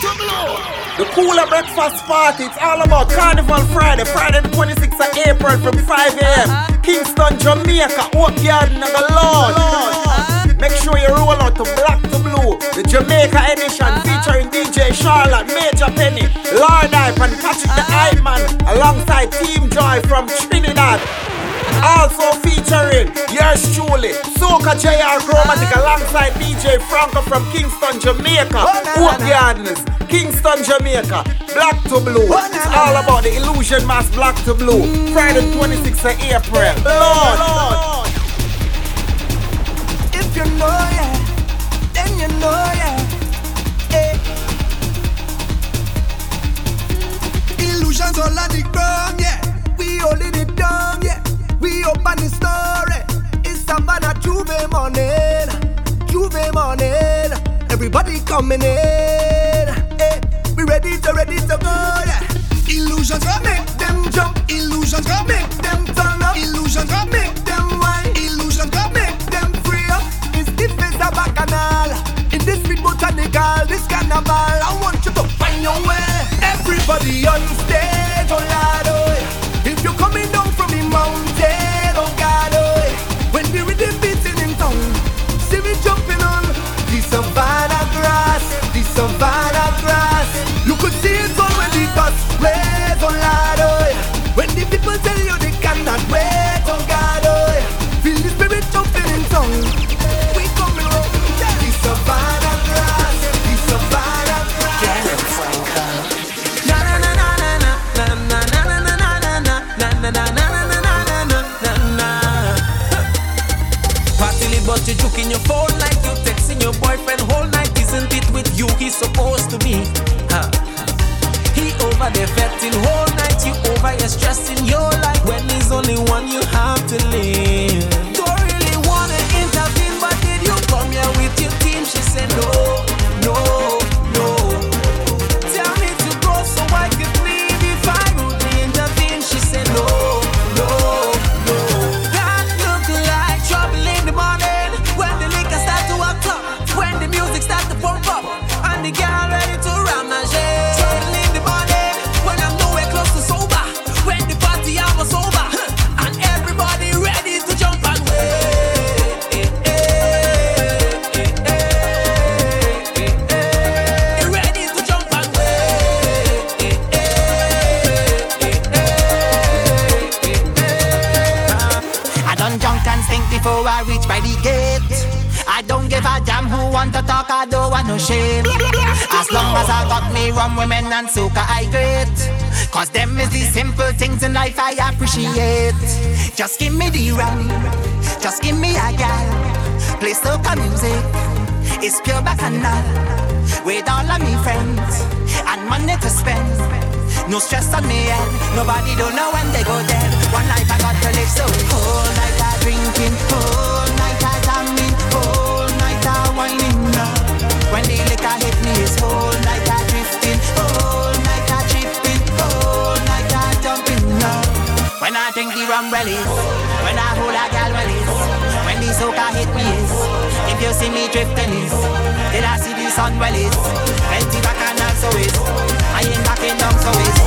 The cooler breakfast party, it's all about Carnival Friday, Friday the 26th of April from 5 a.m. Uh-huh. Kingston, Jamaica, Hope Garden, and the Lord. Uh-huh. Make sure you roll out to Black to Blue, the Jamaica edition uh-huh. featuring DJ Charlotte, Major Penny, Lord Hype, and Patrick the Iron Man, alongside Team Joy from Trinidad. Also featuring yours truly, Soca JR Chromatic alongside DJ Franco from Kingston, Jamaica. Hope Gardens, Kingston, Jamaica. Black to Blue. It's all about the Illusion Mass Black to Blue. Mm. Friday 26th of April. Lord. Lord. If you know, yeah, then you know, yeah. Hey. Illusions all on the ground, yeah. We holding it down, yeah. We open the story. It's Savannah J'ouvert morning. J'ouvert morning. Everybody coming in. Hey, we ready to, ready to go, yeah. Illusions gonna make them jump. Illusions gonna make them turn up. Illusions gonna make them whine. Illusions gonna make them free up. It's the face of bacchanal. In this sweet botanical, this carnival, I want you to find your way. Everybody on stage, oh Lord, oh, yeah. If you're coming down Juking your phone like you texting your boyfriend whole night. Isn't it with you he's supposed to be? Huh. He over there fetting whole night. You over here stressing your appreciate. Just give me the rum, just give me a gal. Play soca music, it's pure bacchanal. With all of me friends, and money to spend. No stress on me head, nobody don't know when they go dead. One life I got to live, so whole night I drinking, whole night I jamming, whole night I whining. When the liquor hit me, it's whole night I drifting, whole When I drink the rum relish, when I hold a gal relish, when the soca hit me is, if you see me drifting is, did I see the sun well is, plenty back and also is, I ain't backing down so is,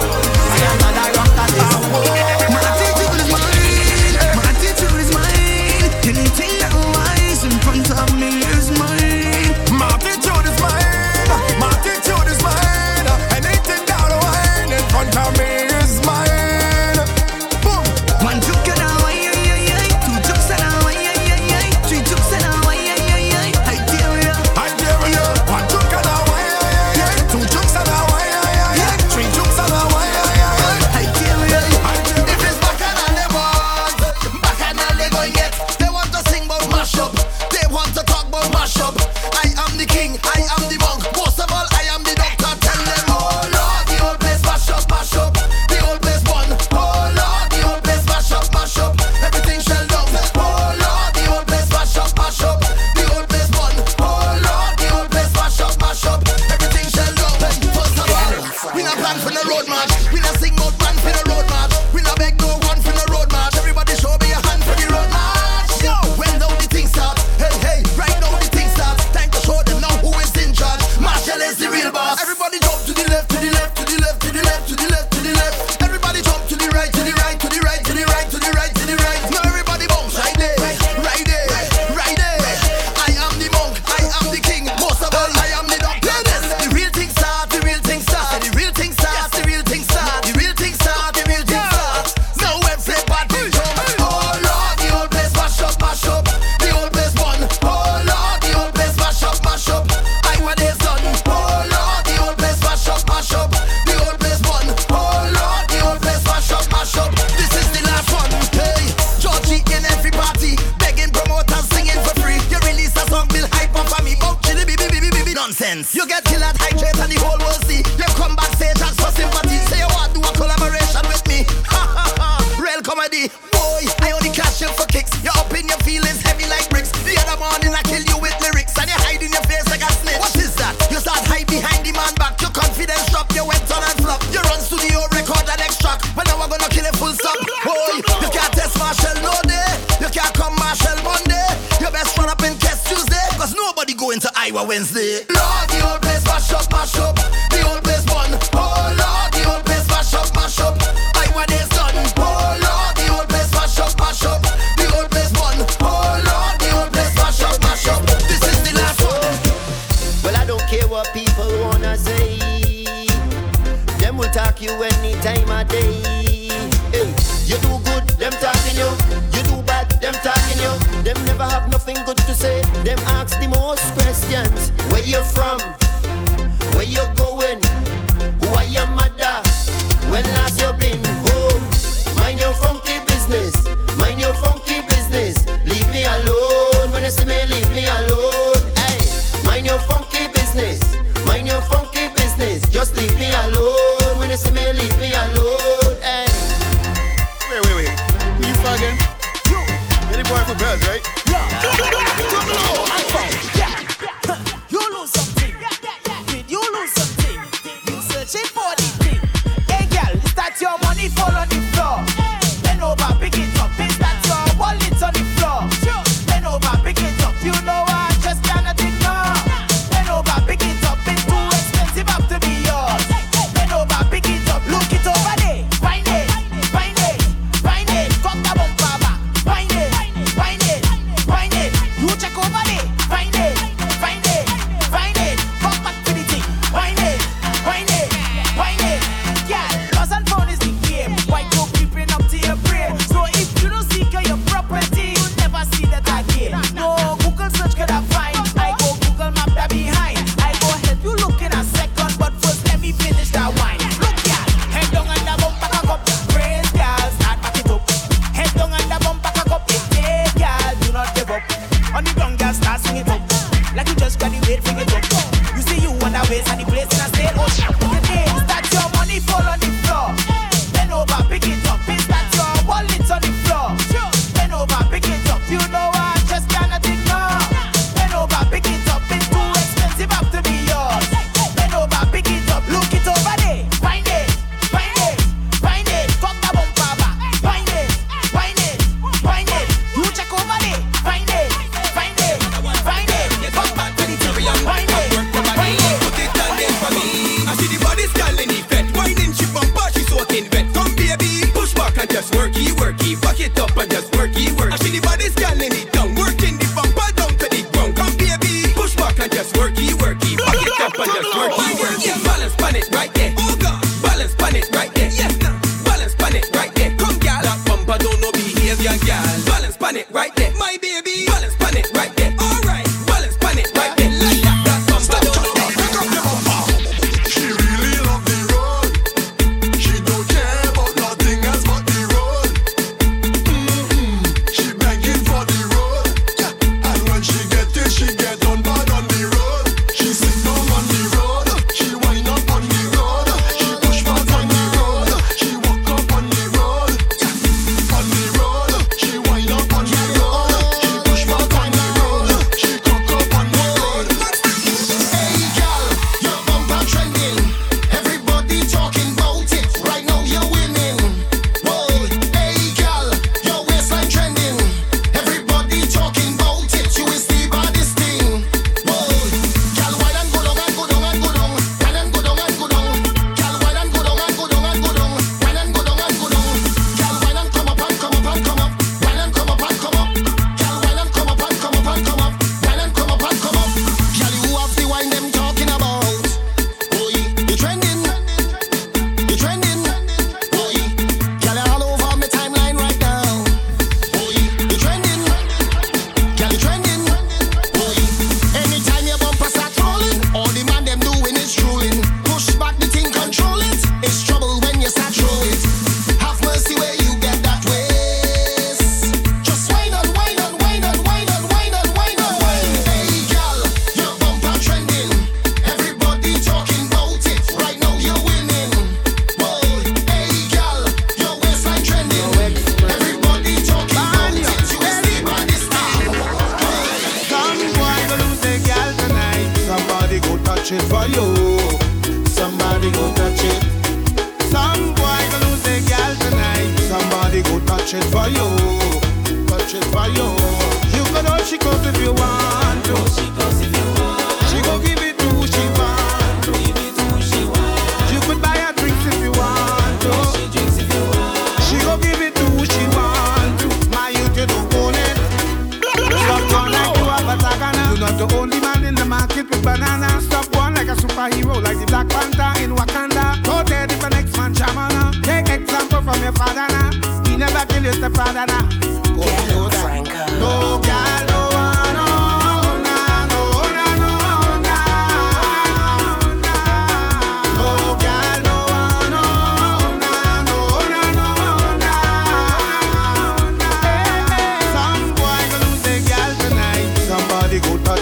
I am not a rock that is. I they only cash in for kicks. You're up in your feelings.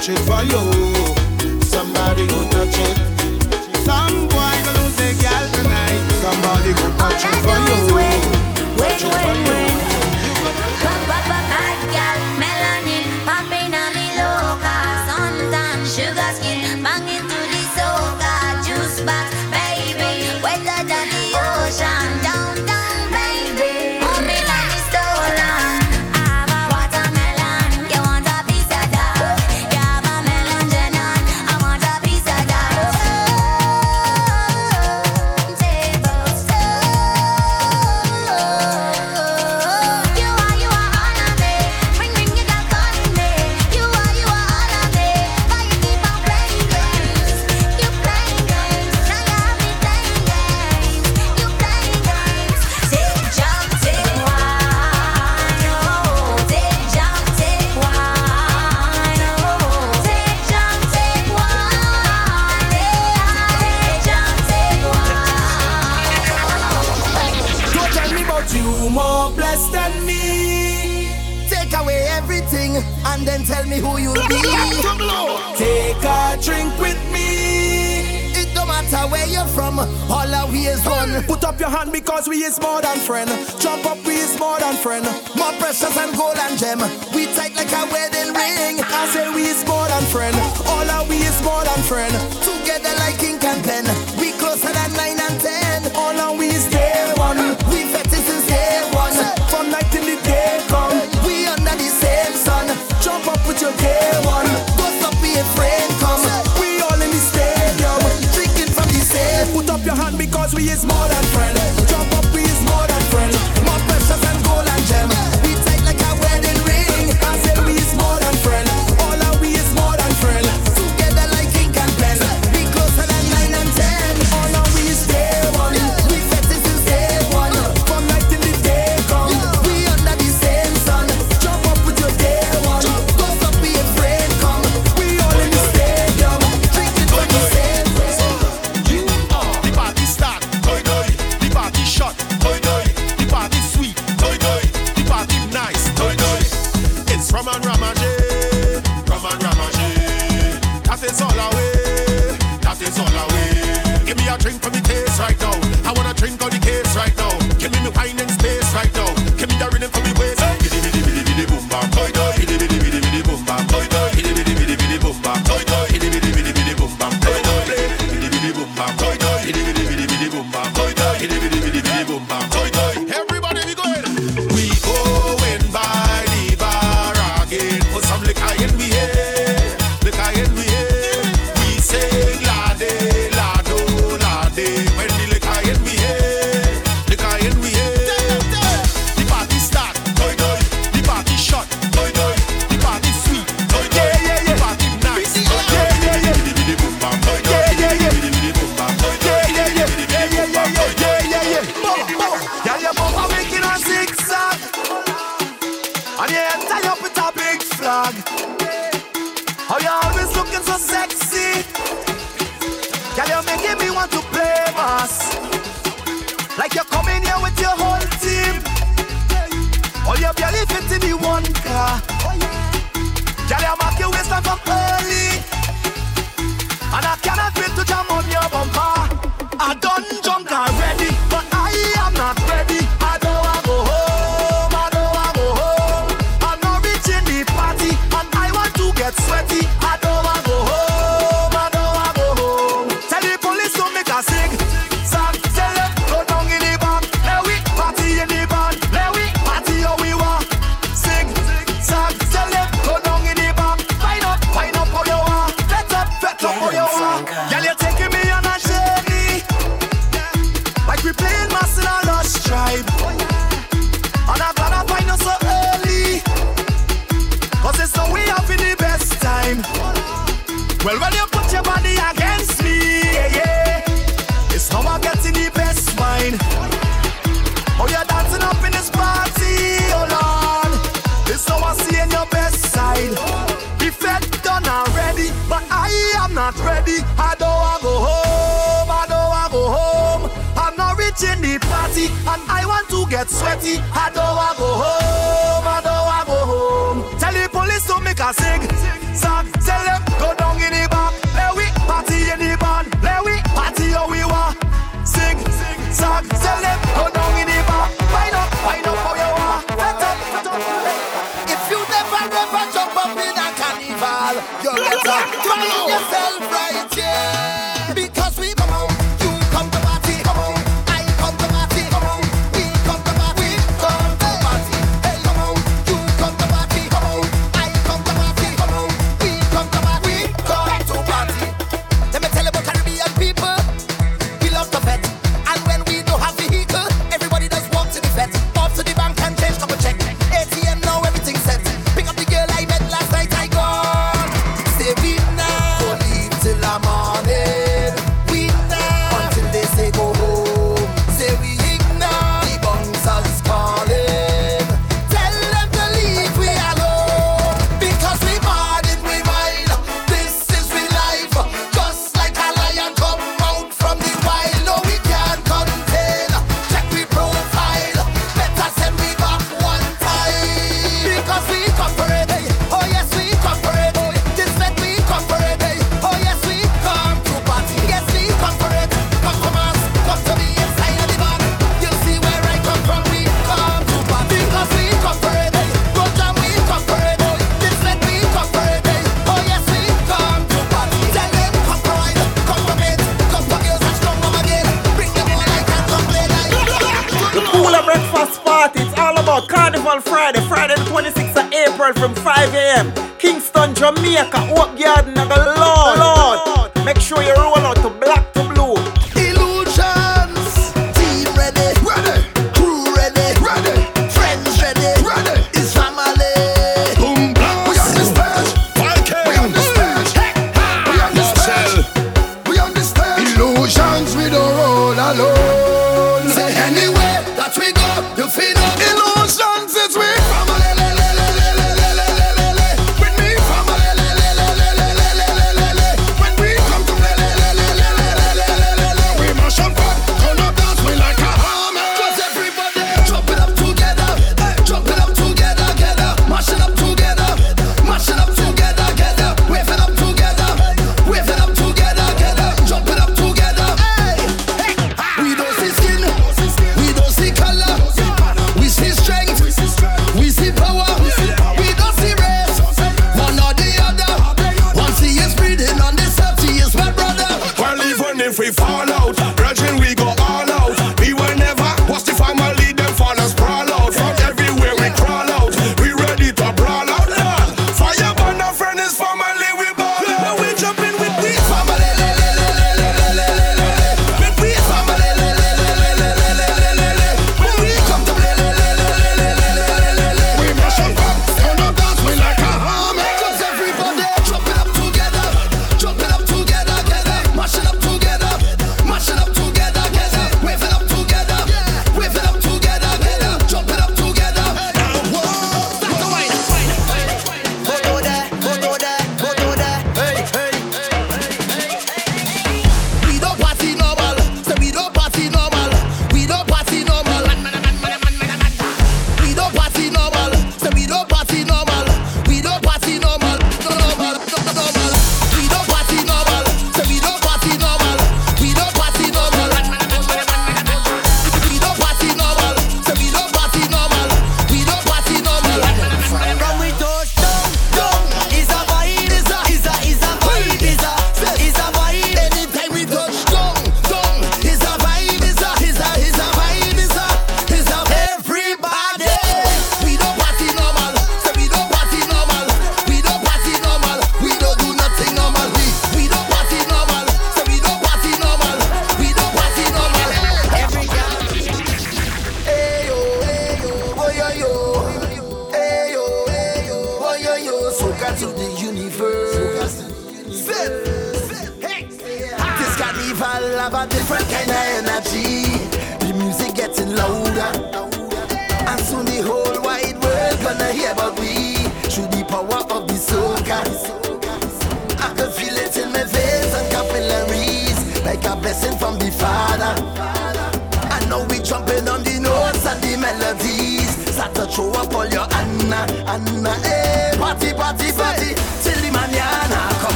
touch it for you. Somebody go touch it. Some boy gonna lose a girl tonight. Somebody go touch it for you.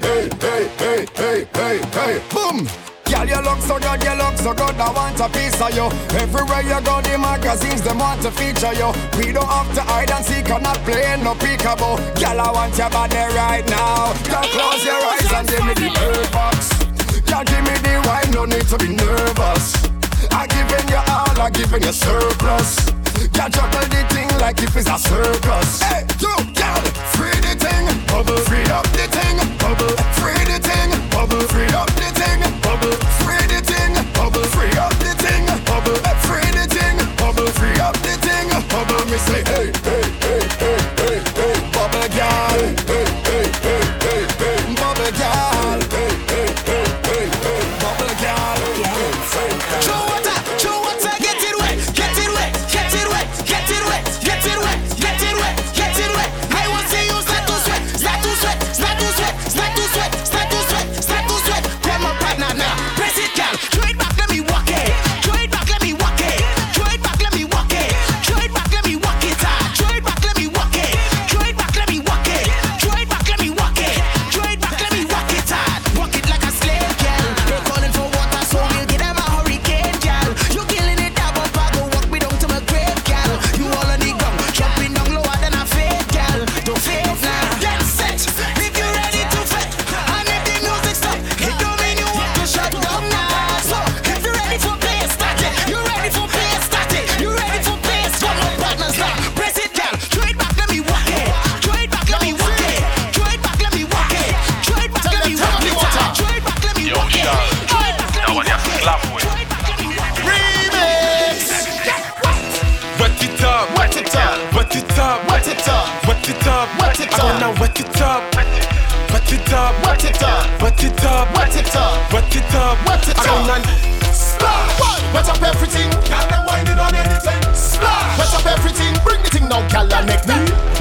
hey, hey, hey, hey, hey, hey, boom. Girl, you look so good, you look so good, I want a piece of you. Everywhere you go, the magazines, them want to feature you. We don't have to hide and seek, I'm not playing no peekaboo. Girl, I want your body right now. Girl, close your eyes and give me the bird box Girl, give me the wine, no need to be nervous. I giving you all, I giving you surplus. Girl, juggle the thing like if it's a circus. Hey, you, girl bubble, free up the thing, bubble, free the thing, bubble, free up the thing, bubble, free the thing, bubble, free up the thing, bubble, free the thing, bubble, free up the thing, bubble, me say hey, hey. Up, wet it up, wet it up, wet it up, wet it up, wet it up, and splash. Wet up everything, girl, them whining on anything. Splash. Wet up everything, bring the thing now, girl, and make me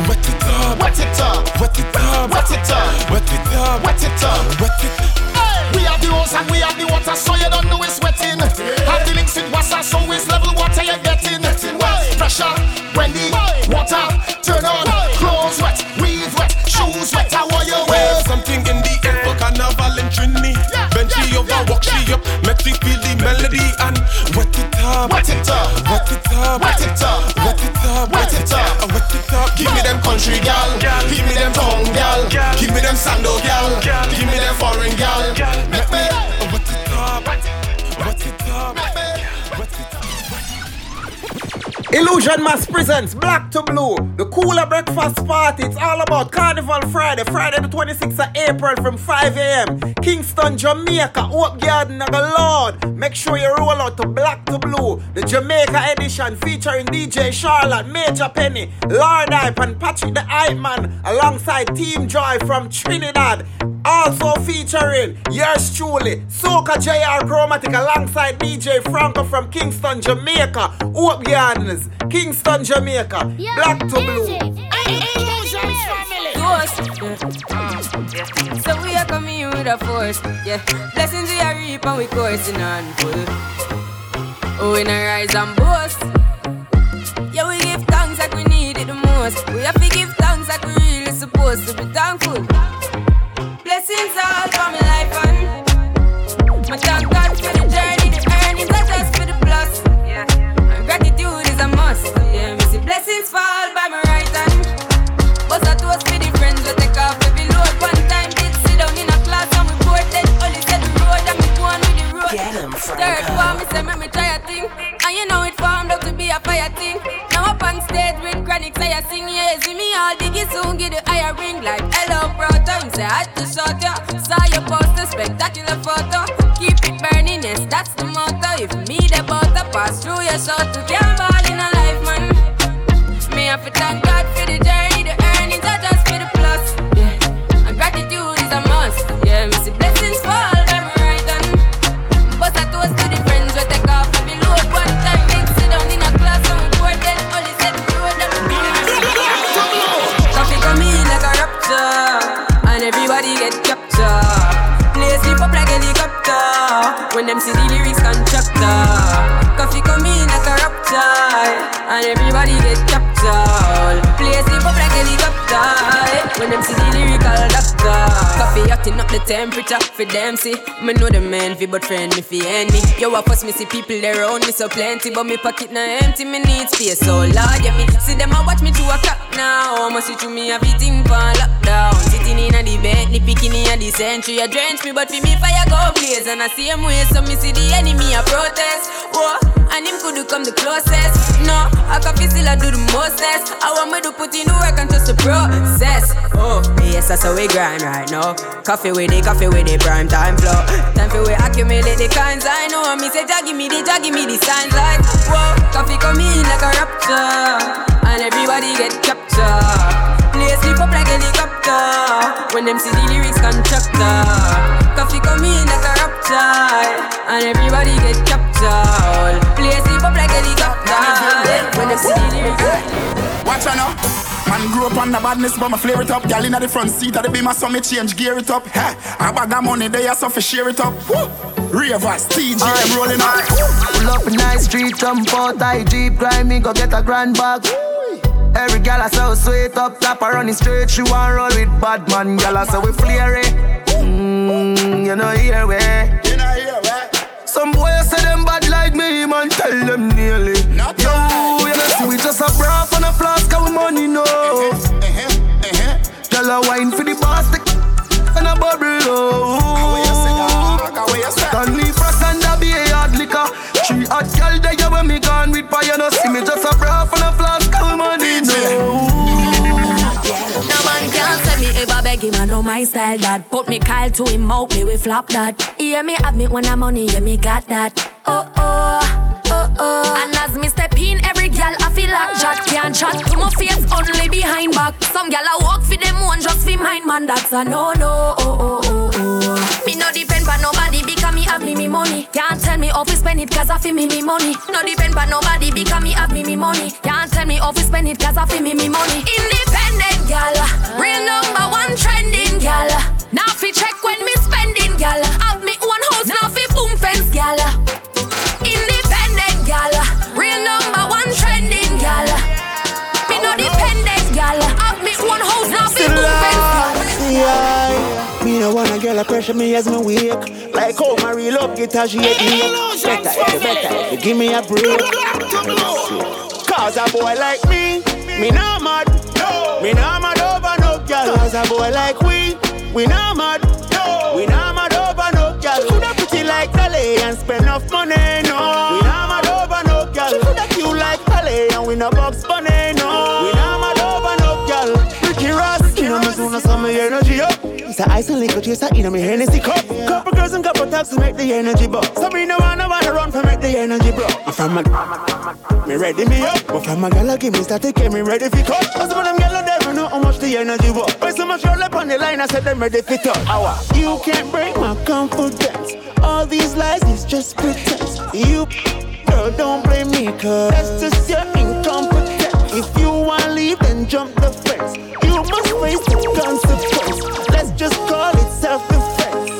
wet it up, wet it up, wet it up, wet it up, wet it up, wet it up, wet it. Hey, we have the hose and we have the water, so you don't know it's wetting. Have the links with water, so it's level water you're getting. Well, pressure, when the water turn on, up, Wet it up, wet it up, wet it up, wet it up, wet it up. wet it up. Give me them country gal, give me them tongue gal, give me them sando gal, give me them foreign gal. Illusion Mass presents Black to Blue, the cooler breakfast party. It's all about Carnival Friday, Friday the 26th of April from 5 a.m. Kingston, Jamaica, Hope Garden, Lord. Make sure you roll out to Black to Blue, the Jamaica edition featuring DJ Charlotte, Major Penny, Lord Hype, and Patrick the Hype Man, alongside Team Joy from Trinidad. Also featuring yours truly, Soca JR Chromatic, alongside DJ Franco from Kingston, Jamaica, Hope Gardens, Kingston, Jamaica, Black to Blue. Ghost. Yeah. So we are coming here with a force. Yeah. Blessings we are reap and we coursing on full. Oh, we not rise and boast. Pass through your soul to can't the temperature for them see. Me know the man fi but friend me fi enemy. Yo, I first me see people there around me so plenty, but me pocket na empty. Me need space so large. Yeah, me see them a watch me to a clock now. Must see through me everything for lockdown. Sitting in a the Bentley, picking in the century. A drench me, but for me fire go blaze. And I see him way, so me see the enemy a protest. Whoa, and him could come the closest. No, I can feel still I do the mostest. I want me to put in the work and trust the process. Oh, yes, that's how we grind right now. Coffee with it, coffee with it, prime time flow. Time for we accumulate the kinds I know. Me say, Jah give me the, Jah give me the signs like, on the badness, but me flare it up. Girl inna the front seat of the beamer, so me change gear it up. Ha, I bag of money there, so fi share it up. Woo. Ravers, TJ, I'm rolling up. Pull up in nice street, jump out, I Jeep, grind me, go get a grand bag. Every gal I so sweet up, top her running straight, she want roll with bad man, gal I so we flare it. Mmm, you know here we. You know here, right? Some boys say them bad like me, man, tell them nearly. Not Yo, you know see we just a bra and a flask of money, no. Uh-huh, uh-huh. A wine for the boss, and a bubble, you oh. you say? Frost and a be a hard liquor. Three hot girl there when me gone with fire. No see me just a bra him, I know my style that Put me Kyle to him out, me we flop that Yeah, me have me when I'm money, yeah, me got that Oh, oh oh, oh. And as me step in, every gal I feel like Jack can't chat to my face only behind back. Some gal I walk for them one just for mine, man. That's a no no. Oh, oh, oh, oh. Me no depend on nobody because me have me me money. Can't tell me how to spend it cause I feel me me money. No depend on nobody because me have me me money. Can't tell me how to spend it cause I feel me me money. Independent gal, real number one trending gal. Now fi check when me spending gal. Have me own house now fi boom fence gal. Independent gal, real number one trending gal. Me no dependent gal. Have me own house now fi boom fence gal. Me no wanna girl a pressure me as me wake. Like how my real love she hate me. Better, you better, if you give me a break. Cause a boy like me, me not Me not mad over no girl. Cause a boy like we, we not mad. No. We not mad over no girl. Coulda pretty like Dolly and spend enough money, no. We not It's a ice and liquor chaser in me Hennessy cup. Couple girls and couple taps to make the energy buck. So me no wanna wanna run for make the energy block. I'm from a me ready me up, but from a gal give me static, get me ready for cut. Cause some of them gal never know how much the energy was. But so much roll up on the line, I said them ready for. Hour. You can't break my confidence. All these lies is just pretense. You girl, don't blame me, cause that's just your incompetence. If you wanna leave, then jump the fence. You must face the consequence. Let's just call it self-defense.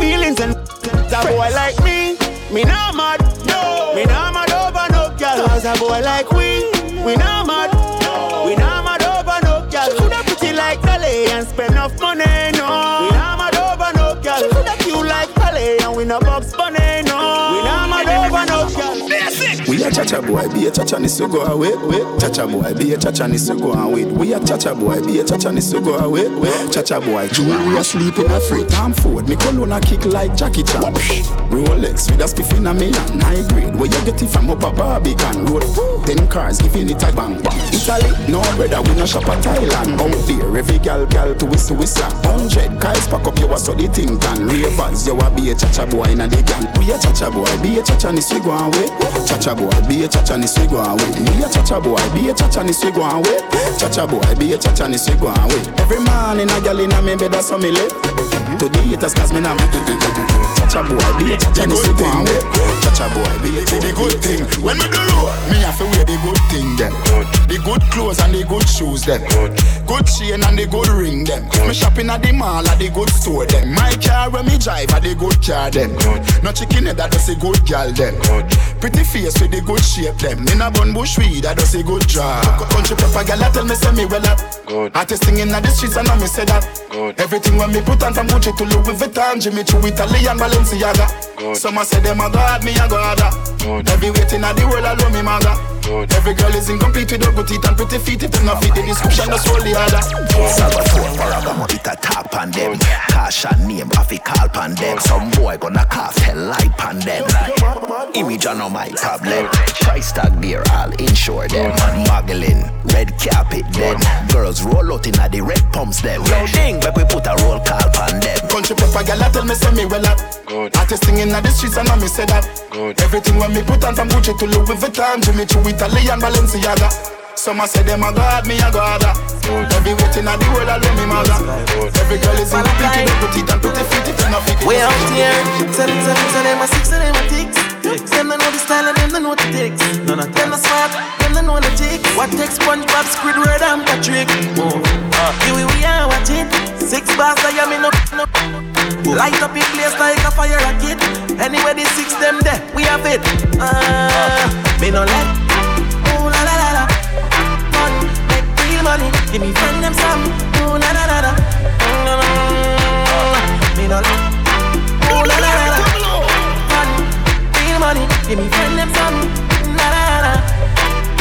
Feelings and a boy like me, me not mad. No, me not mad over no girl. Cause a boy like we, we not a chacha boy, be a chacha ni so go away. Chacha boy, be a chacha ni so go wait. We a chacha boy, be a chacha ni so go away. Chacha boy, jewelry asleep in a free time food. Me cologne a kick like Jackie Chan. Rolex with a spiff in a and high grade. Where you get it from up a Barbican road. Ten cars giving it a bang bang. Italy, no brother, we no shop at Thailand. Out there, every gal gal to whistle whistle. Hundred guys pack up your so the thing can. Ravers, you a be a chacha boy in a the gang. We a chacha boy, be a chacha ni so go wait. Chacha boy, be a chacha ni go and wait. Me a chacha boy, be a chacha ni go and wait. Chacha boy, be a chacha ni go and wait. Every man in a gal in a me bed that's how me live. To the haters cause me now Chacha boy, be a chacha ni go and wait. Chacha boy, be a See the good thing when me do low, me have to wear the good thing them. The good clothes and the good shoes them. Good chain and the good ring them. Me shopping at the mall at the good store them. My car when me drive at the good car them. No chicken head that does a good gal them. Pretty face with the good shape them. In a bun bush weed that does a good job. Country proper gal that tell me say me well up. Good. Artist singing at the streets and I me say that. Good. Everything when me put on from Gucci to Louis Vuitton, Jimmy Choo, Italian Balenciaga. Good. Some a say them a god, me a god. Every waiting at the world alone me maga. Every girl is incomplete without good teeth and pretty feet. If them not fit the description, that's all the other. Salvatore Ferragamo, it a tap on them. Cash and name, I fi call on them. Some boy gonna cast hell light on them. Image on my tablet. Price tag there, I'll insure them. Muggling, red carpet them. Girls roll out inna the red pumps them. Yo, ding, but we put a roll call on them. Country proper gal that tell me say me well up. Artist singing at the streets and I me say that. Good. Everything when me put on from Gucci to Louis Vuitton, Jimmy Choo, Italian Balenciaga. Some a say them a god, me a god. Every waiting at the world I alone me mother. Every girl is in the pretty, the good teeth and pretty feet. If you not fit, Way out here, tell them, tell them, tell them a six, tell them a ticks. Them know the style and them don't know the ticks. None of them are smart, them don't know the ticks. What takes SpongeBob, Squidward and Patrick? Oh, uh, here we are watching. Six bars I am in no, no. Light up in place like a fire rocket. Anywhere the six them there, we have it. Uh, me no let. Ooh la la la la. Fun, make real money. Give me friend them some. Ooh la la la la. Mm, Me no let. Ooh la la la la. Give me friend them some. La la la la.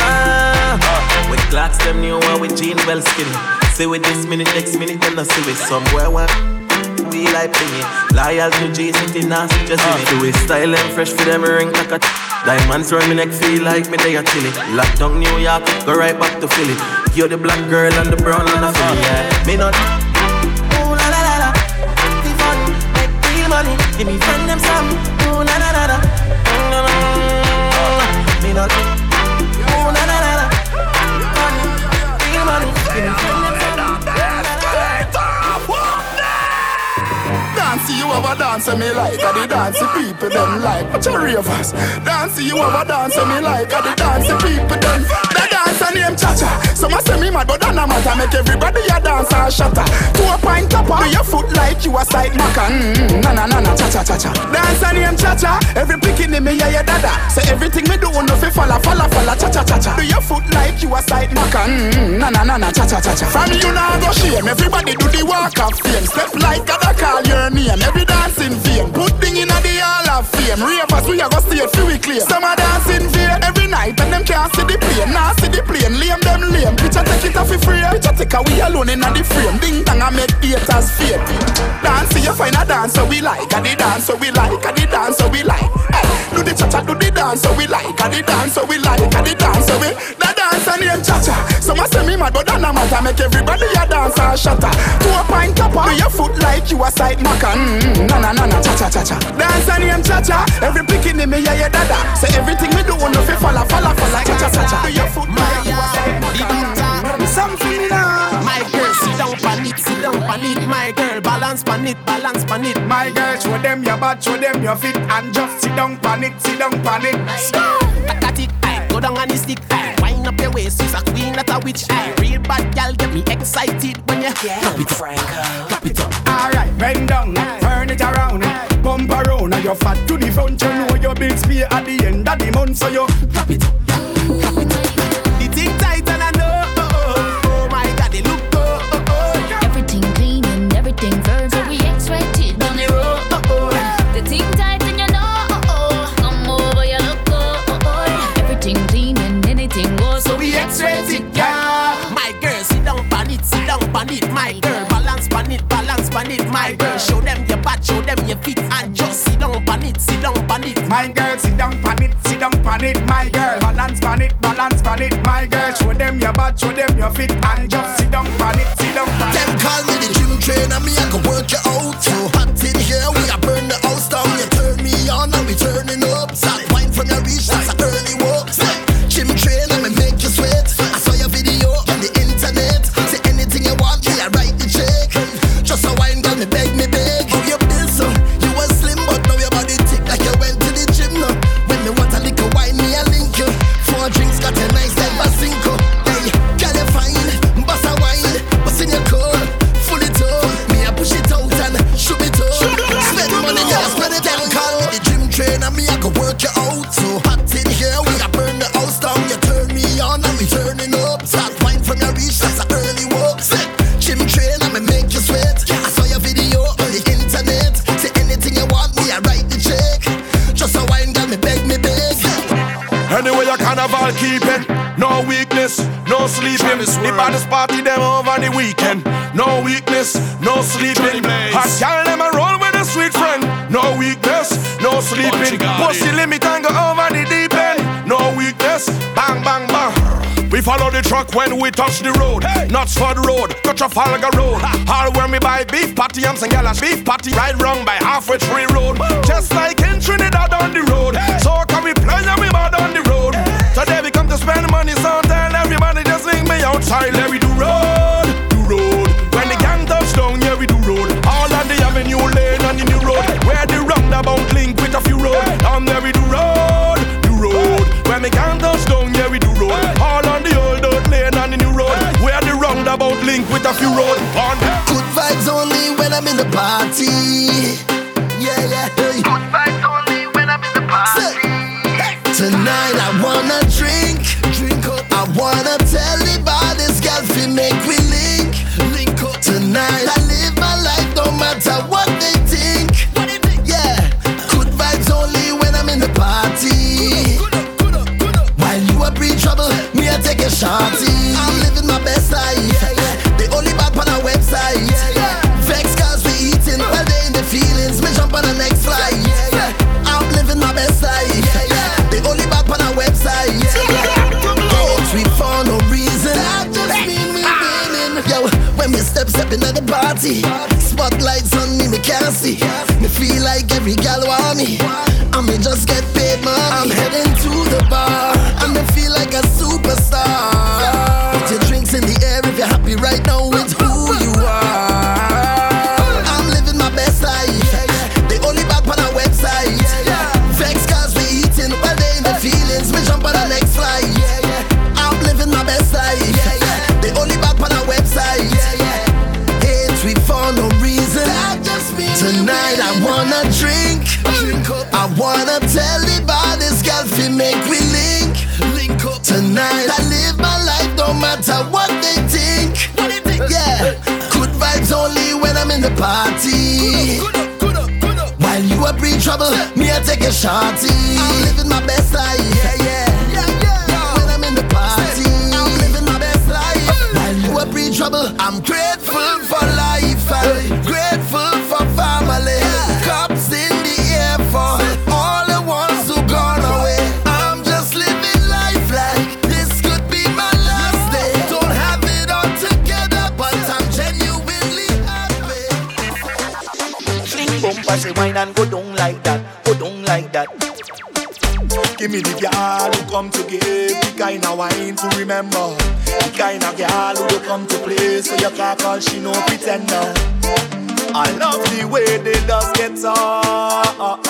Ah, with clocks them new one with jean well skinny. Say with this minute, next minute, then I see with somewhere one. We like thingy. Loyal to G City, nasty just in it. Do it style and fresh for them ring like a Diamonds round me neck feel like me they are chilly. Lock down New York, go right back to Philly. You're the black girl and the brown and the Philly, yeah. Me not. Ooh la la la la. Be fun, make real money. Give me friend them some. Ooh la la la la criminal. Oh, na na na na. Money, real money. Dance you have a dance me like a the dance people them like. But you ravers. Dance you have a dance me like a the dance people them. The dancer name Cha Cha. Some a say me mad, but that no matter. Make everybody a dance and shatter. To a pint topper, do your foot like you a sight maca. Mm, na na na na cha cha cha cha. Dancer name Cha Cha. Every picking in me yeah yeah dada. Say everything me do no fi falla falla falla cha cha cha cha. Do your foot like you a sight maca. Mm, na na na na cha cha cha cha. From you now go shame. Everybody do the walk of fame. Step like God call your name. Every dance in vain. Put thing in the hall of fame. Ravers we a go stay fi we clear. Some a dance in every night and them can't see the plane. Nah see the plane. Lame them lame. Picture take it off fi free. Picture take a we alone in the frame. Ding dong a make haters fade. Dance you find a dance so we like. And the dance so we like. And the dance so we like. Hey, do the cha cha do the dance so we like. And the dance so we like. And the dance so we. The dance and name cha cha. Some a say me mad but that no matter. Make everybody a dance and shatter. To a pint topper. Do your foot like you a sight maca. Mm, na na na na cha cha cha cha. Dance and name cha cha. Every picking in me yeah yeah dada. Say everything me do no fi falla falla falla cha cha cha cha. Do your foot like you a sight maca. Something now. My girl, sit down pan it, sit down pan it. My girl, balance pan it, balance pan it. My girl, show them your butt, show them your feet, and just sit down pan it, sit down pan it. Tack it, aye, go down on the stick, aye. Wind up your waist, you's a queen, not a witch, aye. Real bad gal, get me excited when you clap it, Frank, clap it up. Alright, bend down, turn it around, bump around, and you're fat to the front. You know your bills pay at the end of the month, so you clap it up. Truck when we touch the road. Not Spud Road, Trafalgar Road. All where me buy beef patty, I'm some galas beef patty. Right wrong by halfway tree road. Just like in Trinidad on the road. So can we play and we bad on the road. Today we come to spend money, so tell everybody just link me outside. Let link with a few road. On Good vibes only when I'm in the party. Yeah, yeah, hey. Good vibes only when I'm in the party. Tonight I wanna drink, drink up. I wanna see. Me feel like every gal want me. I me just get paid money. I'm heading geschah sie she no. I love the way they just get on.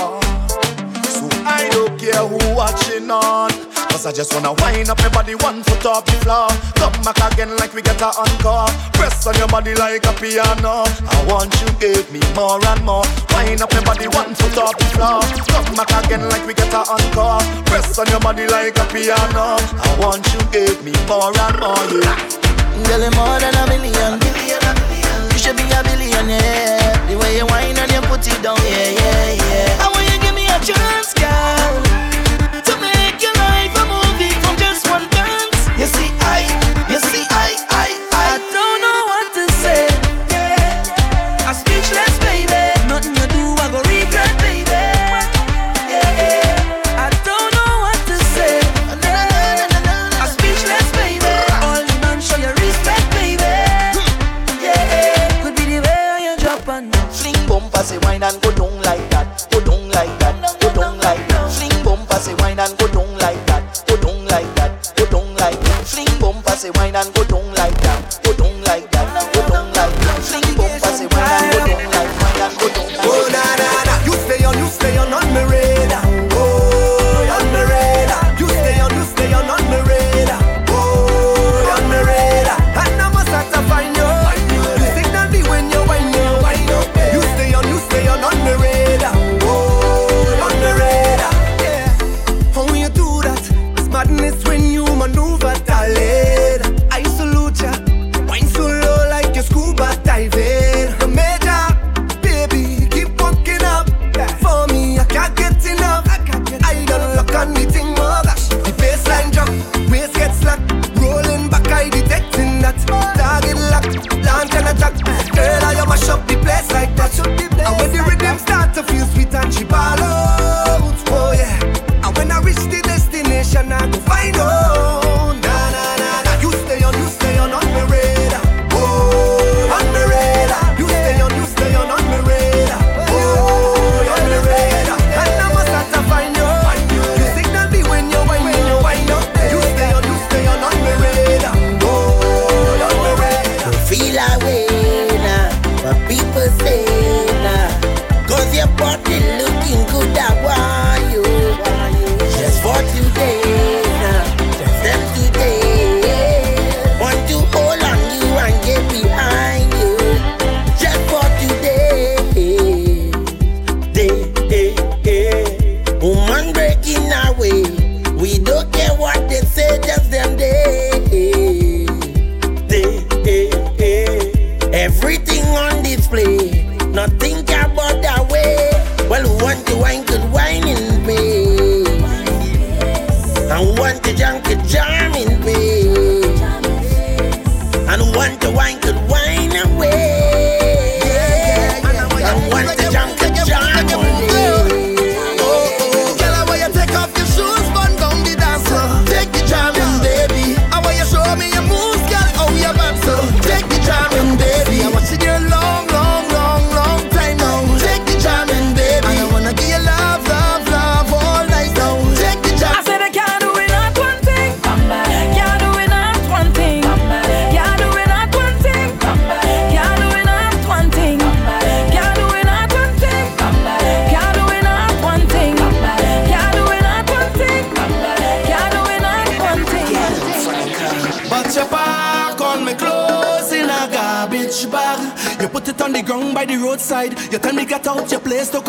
So I don't care who watching on. Cause I just wanna wind up my body one foot off the floor. Come back again like we get a encore. Press on your body like a piano. I want you give me more and more. Wind up my body one foot off the floor. Come back again like we get a encore. Press on your body like a piano. I want you give me more and more. Yeah. Girl, you're more than a million. You should be a billionaire. The way you whine and you put it down, yeah, yeah, yeah. I want you give me a chance, girl.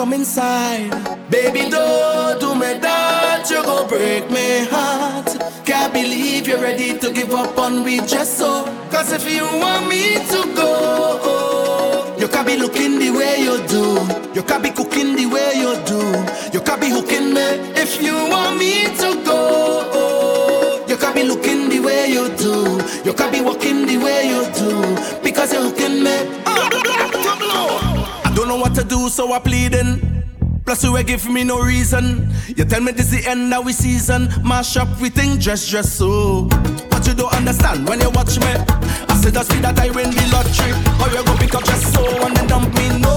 come inside. Baby, don't do me that, you gon' break my heart. Can't believe you're ready to give up on me just so. Cause if you want me, reggae for me no reason. You tell me this the end of we season. Mash up we think dress dress so. But you don't understand when you watch me. I said that's me that I win the lottery. Or you go pick up dress so and then dump me no.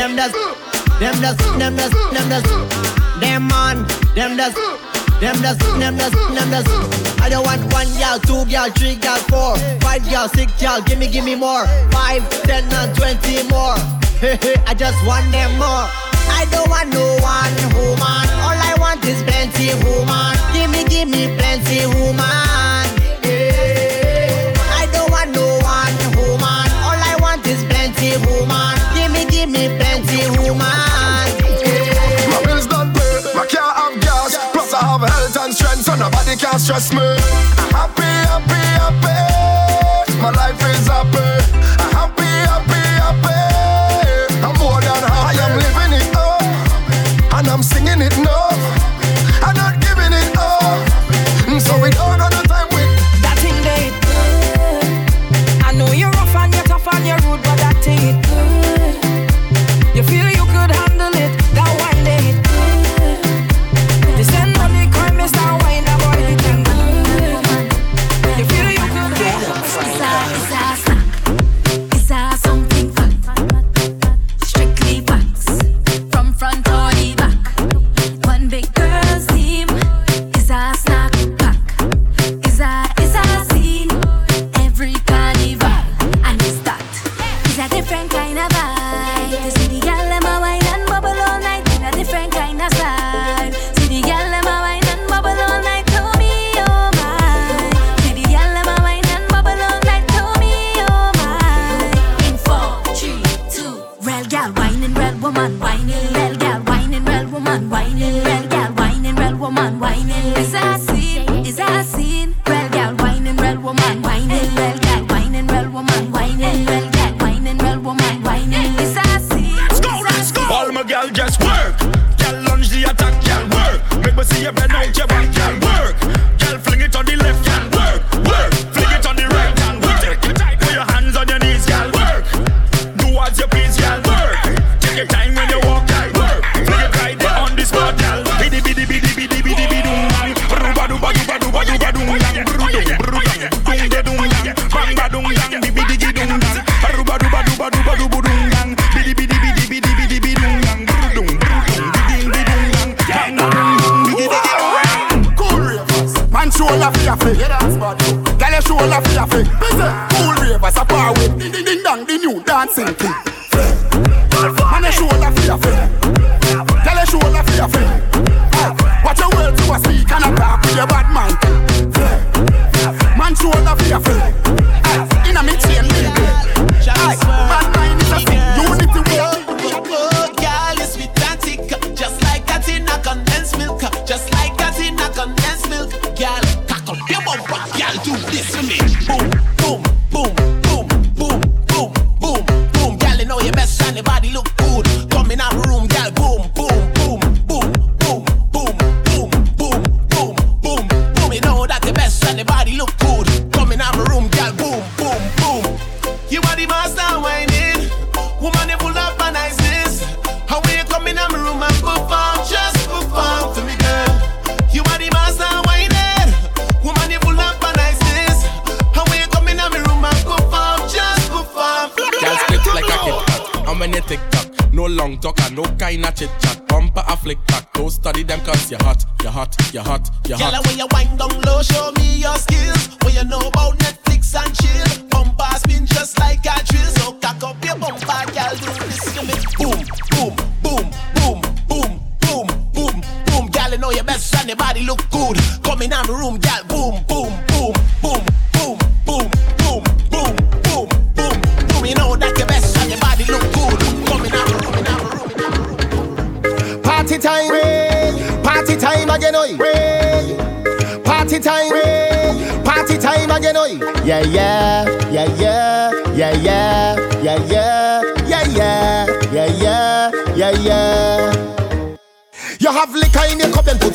them does, them does, them does, them does, them man, them does, them does, them does, them does. I don't want one girl, two girl, three girl, four, five girl, six girl. gimme, gimme more, five, ten, and twenty more. I just want them more. I don't want no one woman. All I want is plenty woman. Gimme, gimme plenty woman. have health and strength, so nobody can stress me. I'm happy, happy, happy. My life is happy. I'm happy, happy, happy. I'm more than happy. I am living it up, and I'm singing it now.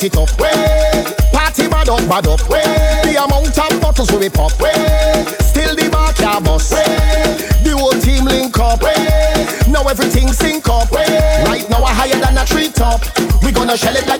it up, way. Party bad up, bad up, way. The amount of bottles we pop, way. Still the bar can bust, way. The whole team link up, way. Now everything sync up, way. Right now we're higher than a tree top. We gonna shell it like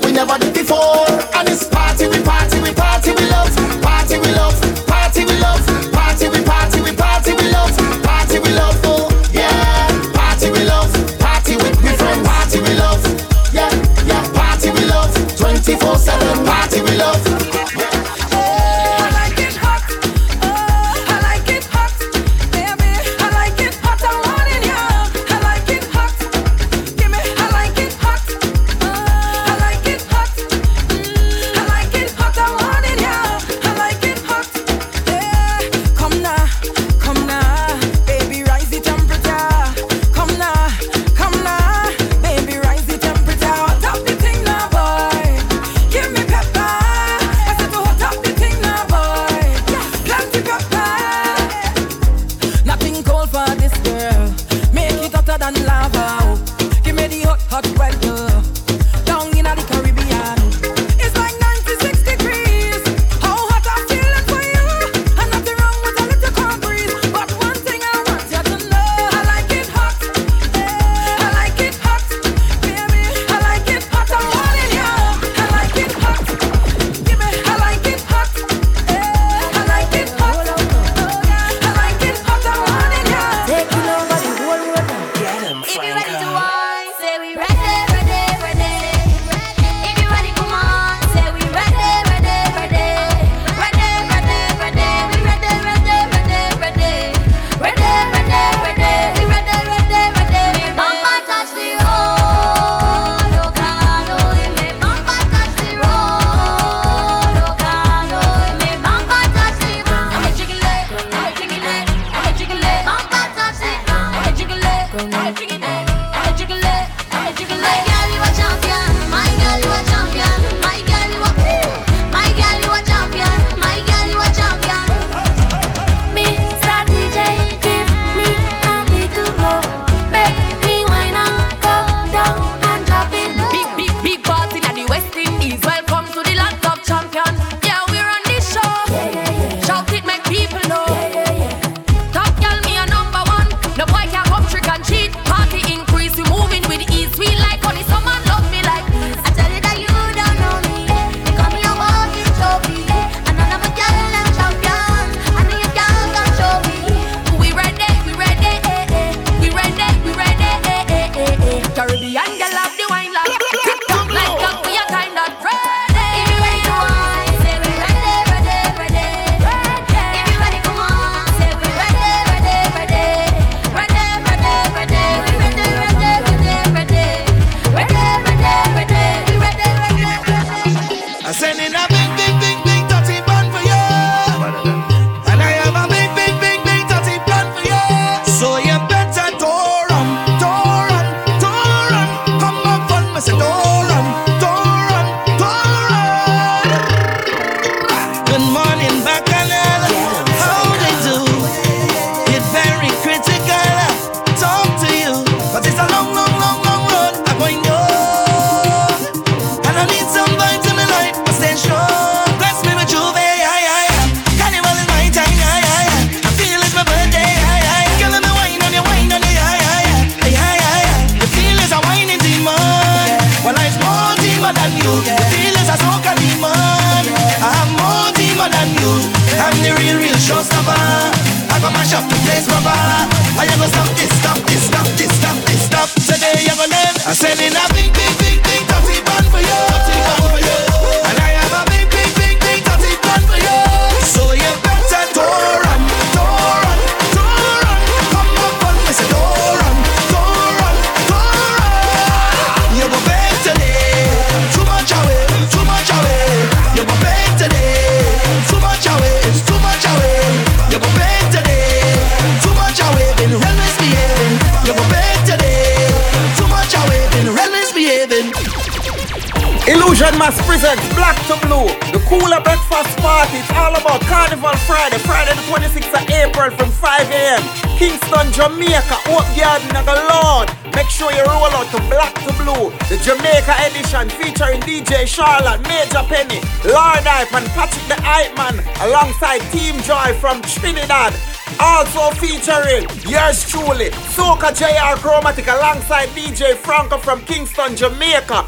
26th of April from 5 a.m. Kingston, Jamaica, Hope Garden, Lord. Make sure you roll out to Black to Blue, the Jamaica edition featuring DJ Charlotte, Major Penny, Lord Hype, and Patrick the Hype Man alongside Team Joy from Trinidad. Also featuring yours truly, Soca JR Chromatic alongside DJ Franco from Kingston, Jamaica.